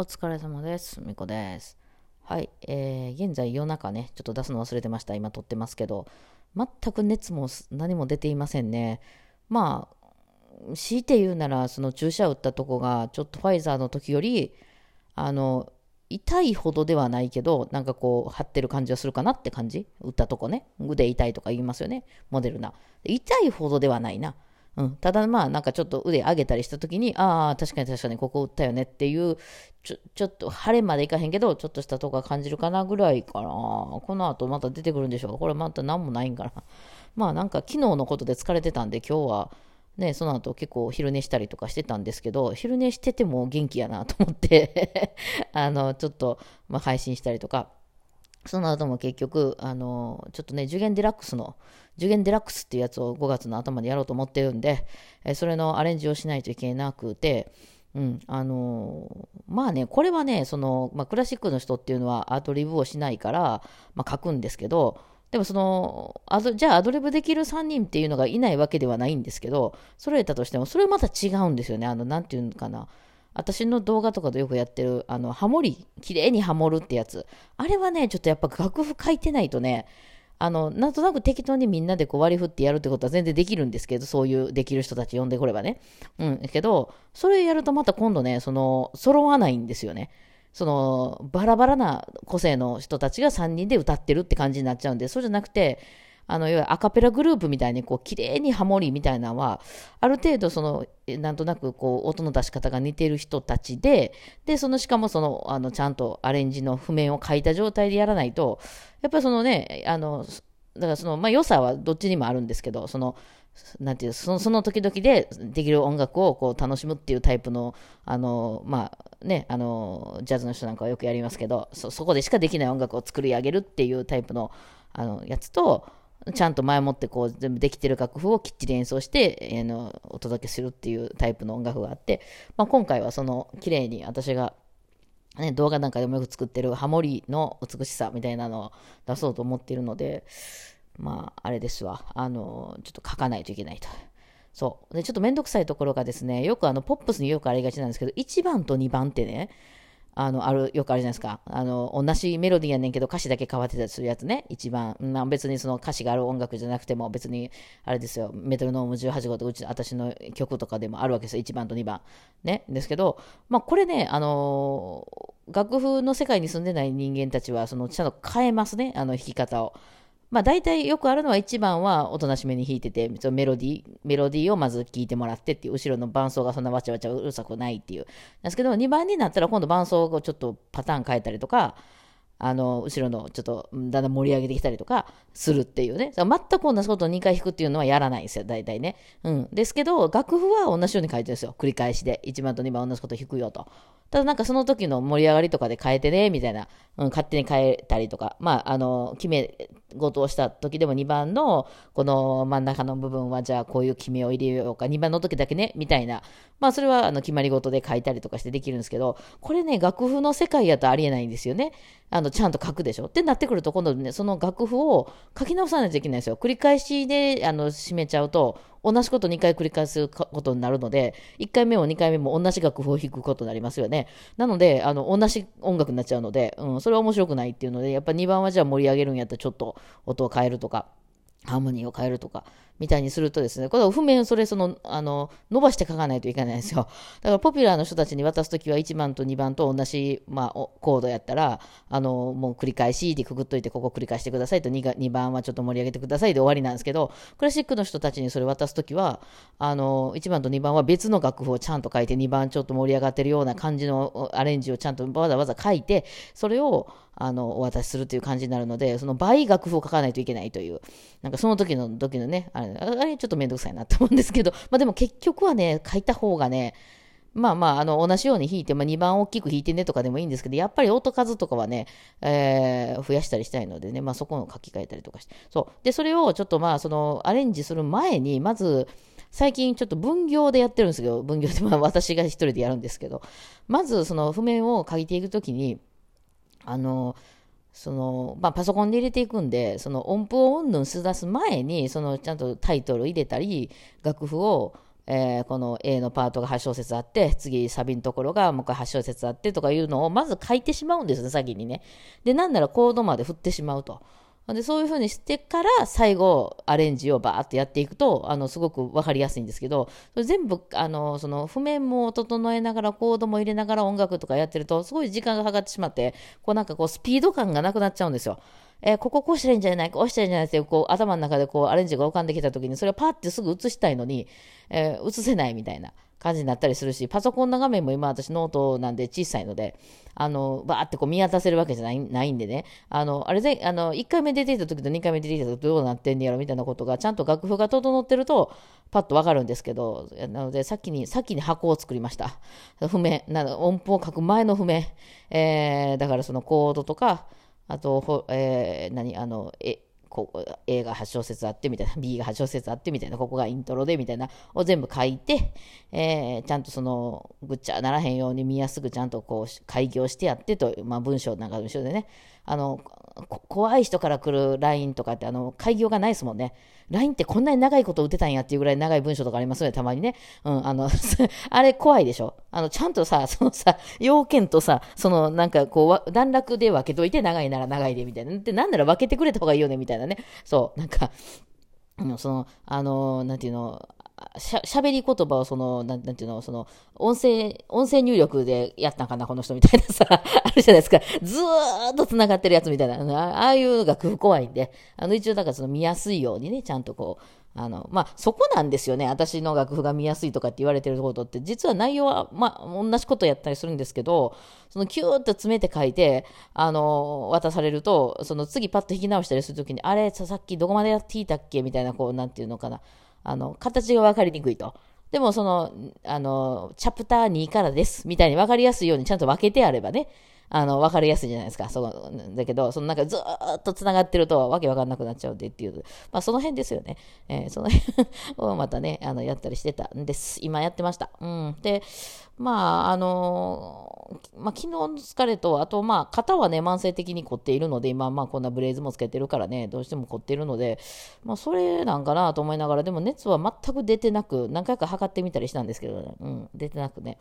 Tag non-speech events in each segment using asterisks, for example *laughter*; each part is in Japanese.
お疲れ様です。みこです。はい、えー、現在夜中ね、ちょっと出すの忘れてました。今撮ってますけど、全く熱も何も出ていませんね。まあ、強いて言うなら、その注射打ったとこが、ちょっとファイザーの時より、あの、痛いほどではないけど、なんかこう、張ってる感じはするかなって感じ？打ったとこね。腕痛いとか言いますよね。モデルナ。痛いほどではないな。うん、ただまあなんかちょっと腕上げたりした時にああ確かに確かにここ打ったよねっていうちょちょっと晴れまでいかへんけどちょっとしたとこは感じるかなぐらいかな。この後また出てくるんでしょう。かこれまた何もないんかな。*laughs* まあなんか昨日のことで疲れてたんで今日はねその後結構昼寝したりとかしてたんですけど昼寝してても元気やなと思って *laughs* あのちょっと、まあ、配信したりとか。その後も結局、あのちょっとね、受験デラックスの、受験デラックスっていうやつを5月の頭でやろうと思ってるんで、えそれのアレンジをしないといけなくて、うん、あのまあね、これはね、その、まあ、クラシックの人っていうのはアドリブをしないから、まあ、書くんですけど、でもそのアド、じゃあアドリブできる3人っていうのがいないわけではないんですけど、それたとしても、それはまた違うんですよね。あの、なんていうのかな。私の動画とかでよくやってる、あの、ハモリ、綺麗にハモるってやつ。あれはね、ちょっとやっぱ楽譜書いてないとね、あの、なんとなく適当にみんなでこう割り振ってやるってことは全然できるんですけど、そういうできる人たち呼んでこればね。うん、けど、それやるとまた今度ね、その、揃わないんですよね。その、バラバラな個性の人たちが3人で歌ってるって感じになっちゃうんで、そうじゃなくて、あの、いわゆるアカペラグループみたいに、こう、綺麗にハモリみたいなのは、ある程度、その、なんとなく、こう、音の出し方が似てる人たちで、で、その、しかも、その、あの、ちゃんとアレンジの譜面を書いた状態でやらないと、やっぱりそのね、あの、だからその、まあ、良さはどっちにもあるんですけど、その、なんていうそのその時々でできる音楽をこう楽しむっていうタイプの、あの、まあね、あの、ジャズの人なんかはよくやりますけど、そ、そこでしかできない音楽を作り上げるっていうタイプの、あの、やつと、ちゃんと前もってこう全部できてる楽譜をきっちり演奏して、あのお届けするっていうタイプの音楽があって、まあ、今回はその綺麗に私が、ね、動画なんかでもよく作ってるハモリの美しさみたいなのを出そうと思っているのでまああれですわあのちょっと書かないといけないと。そうでちょっと面倒くさいところがですねよくあのポップスによくありがちなんですけど1番と2番ってねあの、ある、よくあるじゃないですか。あの、同じメロディーやねんけど歌詞だけ変わってたりするやつね。一番。まあ別にその歌詞がある音楽じゃなくても別に、あれですよ、メトロノーム18号とうち、私の曲とかでもあるわけですよ。1番と2番。ね。ですけど、まあこれね、あのー、楽譜の世界に住んでない人間たちは、その、ちゃんと変えますね。あの弾き方を。まあ大体よくあるのは1番はおとなしめに弾いてて、そのメロディー、メロディーをまず聴いてもらってっていう、後ろの伴奏がそんなわちゃわちゃうるさくないっていうん。ですけど、2番になったら今度伴奏をちょっとパターン変えたりとか、あの、後ろのちょっとだんだん盛り上げてきたりとかするっていうね。全く同じことを2回弾くっていうのはやらないんですよ、大体ね。うん。ですけど、楽譜は同じように書いてるんですよ。繰り返しで。1番と2番同じこと弾くよと。ただなんかその時の盛り上がりとかで変えてね、みたいな。うん、勝手に変えたりとか。まあ、あの、決め事をした時でも2番のこの真ん中の部分はじゃあこういう決めを入れようか。2番の時だけね、みたいな。まあ、それはあの決まり事で書いたりとかしてできるんですけど、これね、楽譜の世界やとありえないんですよね。あの、ちゃんと書くでしょ？ってなってくると、今度ね、その楽譜を書き直さないといけないんですよ。繰り返しで、あの、締めちゃうと、同じこと2回繰り返すことになるので、1回目も2回目も同じ楽譜を弾くことになりますよね。なので、あの、同じ音楽になっちゃうので、うん、それは面白くないっていうので、やっぱ2番はじゃあ盛り上げるんやったらちょっと音を変えるとか、ハーモニーを変えるとか、みたいにするとですね、これは譜面それその、あの、伸ばして書かないといけないんですよ。*laughs* だからポピュラーの人たちに渡すときは1番と2番と同じ、まあ、コードやったら、あの、もう繰り返しでくくっといて、ここ繰り返してくださいと2が、2番はちょっと盛り上げてくださいで終わりなんですけど、クラシックの人たちにそれ渡すときは、あの、1番と2番は別の楽譜をちゃんと書いて、2番ちょっと盛り上がってるような感じのアレンジをちゃんとわざわざ書いて、それを、あの、お渡しするという感じになるので、その倍楽譜を書かないといけないという、なんかその時の、時のね、あれ、あれちょっとめんどくさいなと思うんですけど、*laughs* まあでも結局はね、書いた方がね、まあまあ、あの、同じように弾いて、まあ2番大きく弾いてねとかでもいいんですけど、やっぱり音数とかはね、えー、増やしたりしたいのでね、まあそこの書き換えたりとかして。そう。で、それをちょっとまあ、その、アレンジする前に、まず、最近ちょっと分業でやってるんですけど、分業でまあ私が一人でやるんですけど、まずその譜面を書いていくときに、あの、そのまあ、パソコンで入れていくんで、その音符をうんぬんす出す前に、そのちゃんとタイトル入れたり、楽譜をえー、この A のパートが8小節あって、次サビのところがもう一回8小節あってとかいうのをまず書いてしまうんですね、先にね。で、なんならコードまで振ってしまうと。でそういうふうにしてから最後アレンジをバーってやっていくとあのすごく分かりやすいんですけどそれ全部あのその譜面も整えながらコードも入れながら音楽とかやってるとすごい時間がかかってしまってこうなんかこうスピード感がなくなっちゃうんですよ。えー、こここうしたらいいんじゃない？か、こうしたらいいんじゃない？って、こう、頭の中でこう、アレンジが浮かんできた時に、それをパーってすぐ映したいのに、えー、映せないみたいな感じになったりするし、パソコンの画面も今私ノートなんで小さいので、あの、バーってこう見渡せるわけじゃないないんでね、あの、あれで、あの、1回目出てきた時と2回目出てきた時どうなってんねやろみたいなことが、ちゃんと楽譜が整ってると、パッとわかるんですけど、なので、先に、先に箱を作りました。譜面、な音符を書く前の譜面、えー、だからそのコードとか、あと、えー、何、あの、え、こ A が8小節あってみたいな、B が8小節あってみたいな、ここがイントロでみたいな、を全部書いて、えー、ちゃんとその、ぐっちゃならへんように見やすくちゃんとこう、開業してやってと、まあ文章なんかの文章でね、あの、怖い人から来る LINE とかって、あの、開業がないですもんね。LINE ってこんなに長いこと打てたんやっていうぐらい長い文章とかありますよね、たまにね。うん、あの、*laughs* あれ怖いでしょあの、ちゃんとさ、そのさ、要件とさ、その、なんかこう、段落で分けといて長いなら長いでみたいな。で、なんなら分けてくれた方がいいよね、みたいなね。そう、なんか、その、あの、なんていうの、しゃ、喋り言葉をその、なんなんていうの、その、音声、音声入力でやったんかな、この人みたいなさ、*laughs* あるじゃないですか。ずーっと繋がってるやつみたいな。ああいう楽譜怖いんで、あの、一応だからその見やすいようにね、ちゃんとこう、あの、まあ、そこなんですよね。私の楽譜が見やすいとかって言われてることって、実は内容は、まあ、同じことやったりするんですけど、そのキューッと詰めて書いて、あの、渡されると、その次パッと弾き直したりするときに、あれ、さっきどこまでやっていたっけ？みたいな、こう、なんていうのかな。あの、形が分かりにくいと。でも、その、あの、チャプター2からです、みたいに分かりやすいようにちゃんと分けてあればね、あの、分かりやすいじゃないですか。そう、だけど、そのなんかずっと繋がってるとわけわかんなくなっちゃうんでっていう、まあその辺ですよね。えー、その辺をまたね、*laughs* あの、やったりしてたんです。今やってました。うん。で、まあ、あのー、まあ昨日の疲れと、あとまあ肩はね、慢性的に凝っているので、今まあこんなブレーズもつけてるからね、どうしても凝っているので、まあそれなんかなと思いながら、でも熱は全く出てなく、何回か測ってみたりしたんですけどね、うん、出てなくね。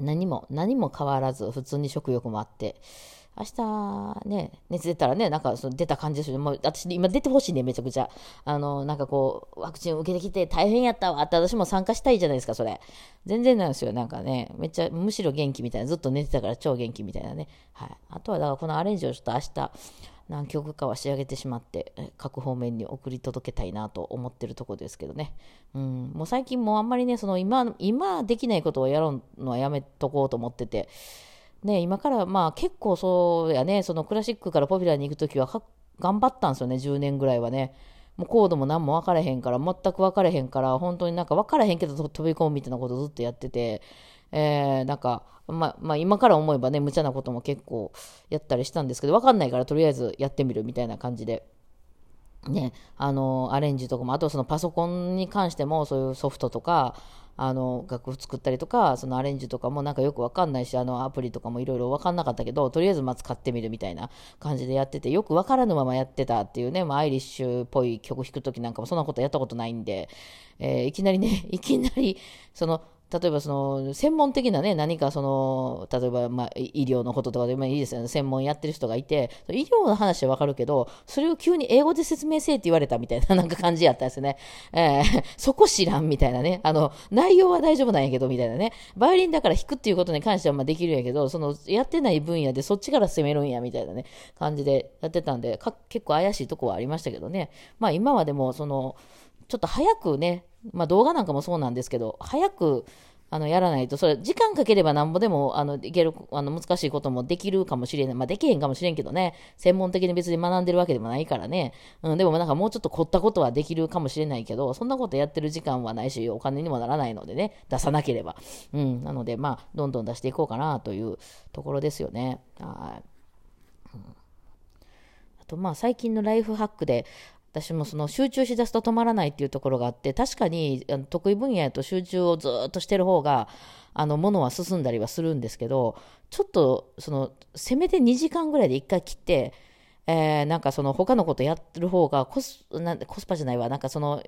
何も、何も変わらず、普通に食欲もあって、明日ね、熱出たらね、なんかその出た感じですよ。もう私、今出てほしいね、めちゃくちゃ。あの、なんかこう、ワクチン受けてきて大変やったわって私も参加したいじゃないですか、それ。全然なんですよ。なんかね、めっちゃ、むしろ元気みたいな。ずっと寝てたから超元気みたいなね。はい。あとは、だからこのアレンジをちょっと明日、何曲かは仕上げてしまって各方面に送り届けたいなと思ってるとこですけどね、うん、もう最近もあんまりねその今今できないことをやろうのはやめとこうと思ってて、ね、今からまあ結構そうやねそのクラシックからポピュラーに行く時は頑張ったんですよね10年ぐらいはね。もうコードも何も分からへんから、全く分からへんから、本当になんか分からへんけど飛び込むみたいなことずっとやってて、えー、なんか、ままあ、今から思えばね、無茶なことも結構やったりしたんですけど、わかんないからとりあえずやってみるみたいな感じで。ね、あの、アレンジとかも、あとそのパソコンに関しても、そういうソフトとか、あの、楽譜作ったりとか、そのアレンジとかもなんかよくわかんないし、あの、アプリとかもいろいろわかんなかったけど、とりあえずまず買ってみるみたいな感じでやってて、よくわからぬままやってたっていうね、まあ、アイリッシュっぽい曲弾くときなんかもそんなことやったことないんで、えー、いきなりね、いきなり、その、例えばその専門的なね、何かその、例えばまあ医療のこととかでもいいですよね、専門やってる人がいて、医療の話はわかるけど、それを急に英語で説明せえって言われたみたいな *laughs* なんか感じやったんですね。えー、そこ知らんみたいなね、あの、内容は大丈夫なんやけどみたいなね、バイオリンだから弾くっていうことに関してはまあできるんやけど、そのやってない分野でそっちから攻めるんやみたいなね、感じでやってたんで、結構怪しいとこはありましたけどね。まあ今はでもその、ちょっと早くね、まあ動画なんかもそうなんですけど、早くあのやらないと、それ、時間かければなんぼでも、あの、いける、あの、難しいこともできるかもしれない。まあ、できへんかもしれんけどね。専門的に別に学んでるわけでもないからね。うん、でもなんかもうちょっと凝ったことはできるかもしれないけど、そんなことやってる時間はないし、お金にもならないのでね、出さなければ。うん、なので、まあ、どんどん出していこうかなというところですよね。はい。あと、まあ、最近のライフハックで、私もその集中しだすと止まらないっていうところがあって、確かに得意分野やと集中をずっとしてる方が、あの、ものは進んだりはするんですけど、ちょっと、その、せめて2時間ぐらいで1回切って、えー、なんかその他のことやってる方がコスなんコスパじゃないわ、なんかその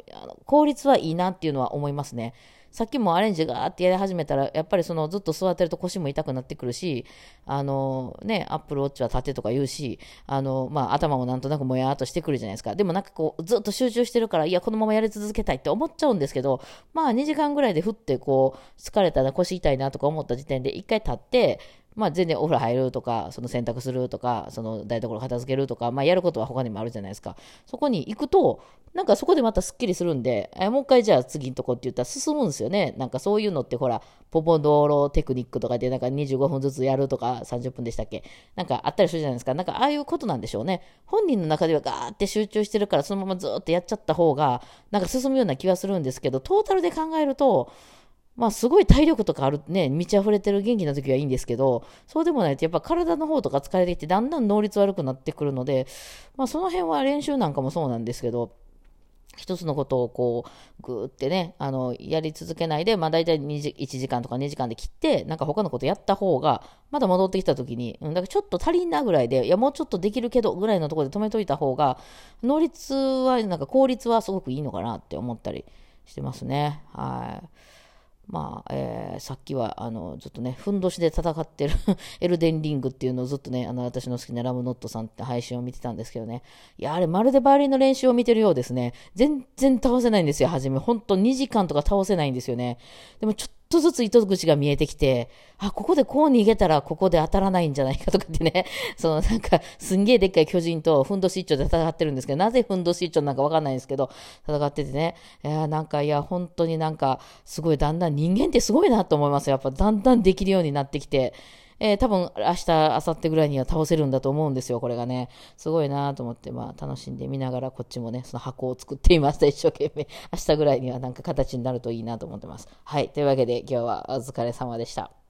効率はいいなっていうのは思いますね。さっきもアレンジガーってやり始めたら、やっぱりそのずっと座ってると腰も痛くなってくるし、あのね、アップルウォッチは縦とか言うし、あの、まあ頭もなんとなくもやーっとしてくるじゃないですか。でもなんかこう、ずっと集中してるから、いや、このままやり続けたいって思っちゃうんですけど、まあ2時間ぐらいでふってこう、疲れたら腰痛いなとか思った時点で一回立って、まあ全然お風呂入るとか、その洗濯するとか、その台所片付けるとか、まあやることは他にもあるじゃないですか。そこに行くと、なんかそこでまたすっきりするんで、えもう一回じゃあ次のとこって言ったら進むんですよね。なんかそういうのってほら、ポポドーロテクニックとかでなんか25分ずつやるとか30分でしたっけなんかあったりするじゃないですか。なんかああいうことなんでしょうね。本人の中ではガーって集中してるからそのままずっとやっちゃった方が、なんか進むような気はするんですけど、トータルで考えると、まあすごい体力とかあるね、満ち溢れてる元気な時はいいんですけど、そうでもないとやっぱ体の方とか疲れてきてだんだん能率悪くなってくるので、まあその辺は練習なんかもそうなんですけど、一つのことをこう、ぐーってね、あの、やり続けないで、まあ大体2時1時間とか2時間で切って、なんか他のことやった方が、まだ戻ってきた時に、うん、だからちょっと足りんなぐらいで、いや、もうちょっとできるけど、ぐらいのところで止めといた方が、能率は、なんか効率はすごくいいのかなって思ったりしてますね。はい。まあ、えー、さっきは、あの、ずっとね、ふんどしで戦ってる *laughs* エルデンリングっていうのをずっとね、あの、私の好きなラムノットさんって配信を見てたんですけどね。いや、あれ、まるでバイオリンの練習を見てるようですね。全然倒せないんですよ、初め。ほんと2時間とか倒せないんですよね。でも、ちょとずつ糸口が見えてきて、あ、ここでこう逃げたらここで当たらないんじゃないかとかってね、*laughs* そのなんかすんげえでっかい巨人とふんどし一丁で戦ってるんですけど、なぜふんどし一丁なんかわかんないんですけど、戦っててね、いや、なんかいや、本当になんかすごいだんだん人間ってすごいなと思います。やっぱだんだんできるようになってきて、えー、多分明日、明後日ぐらいには倒せるんだと思うんですよ、これがね。すごいなと思って、まあ楽しんで見ながらこっちもね、その箱を作っていました、一生懸命。明日ぐらいにはなんか形になるといいなと思ってます。はい。というわけで今日はお疲れ様でした。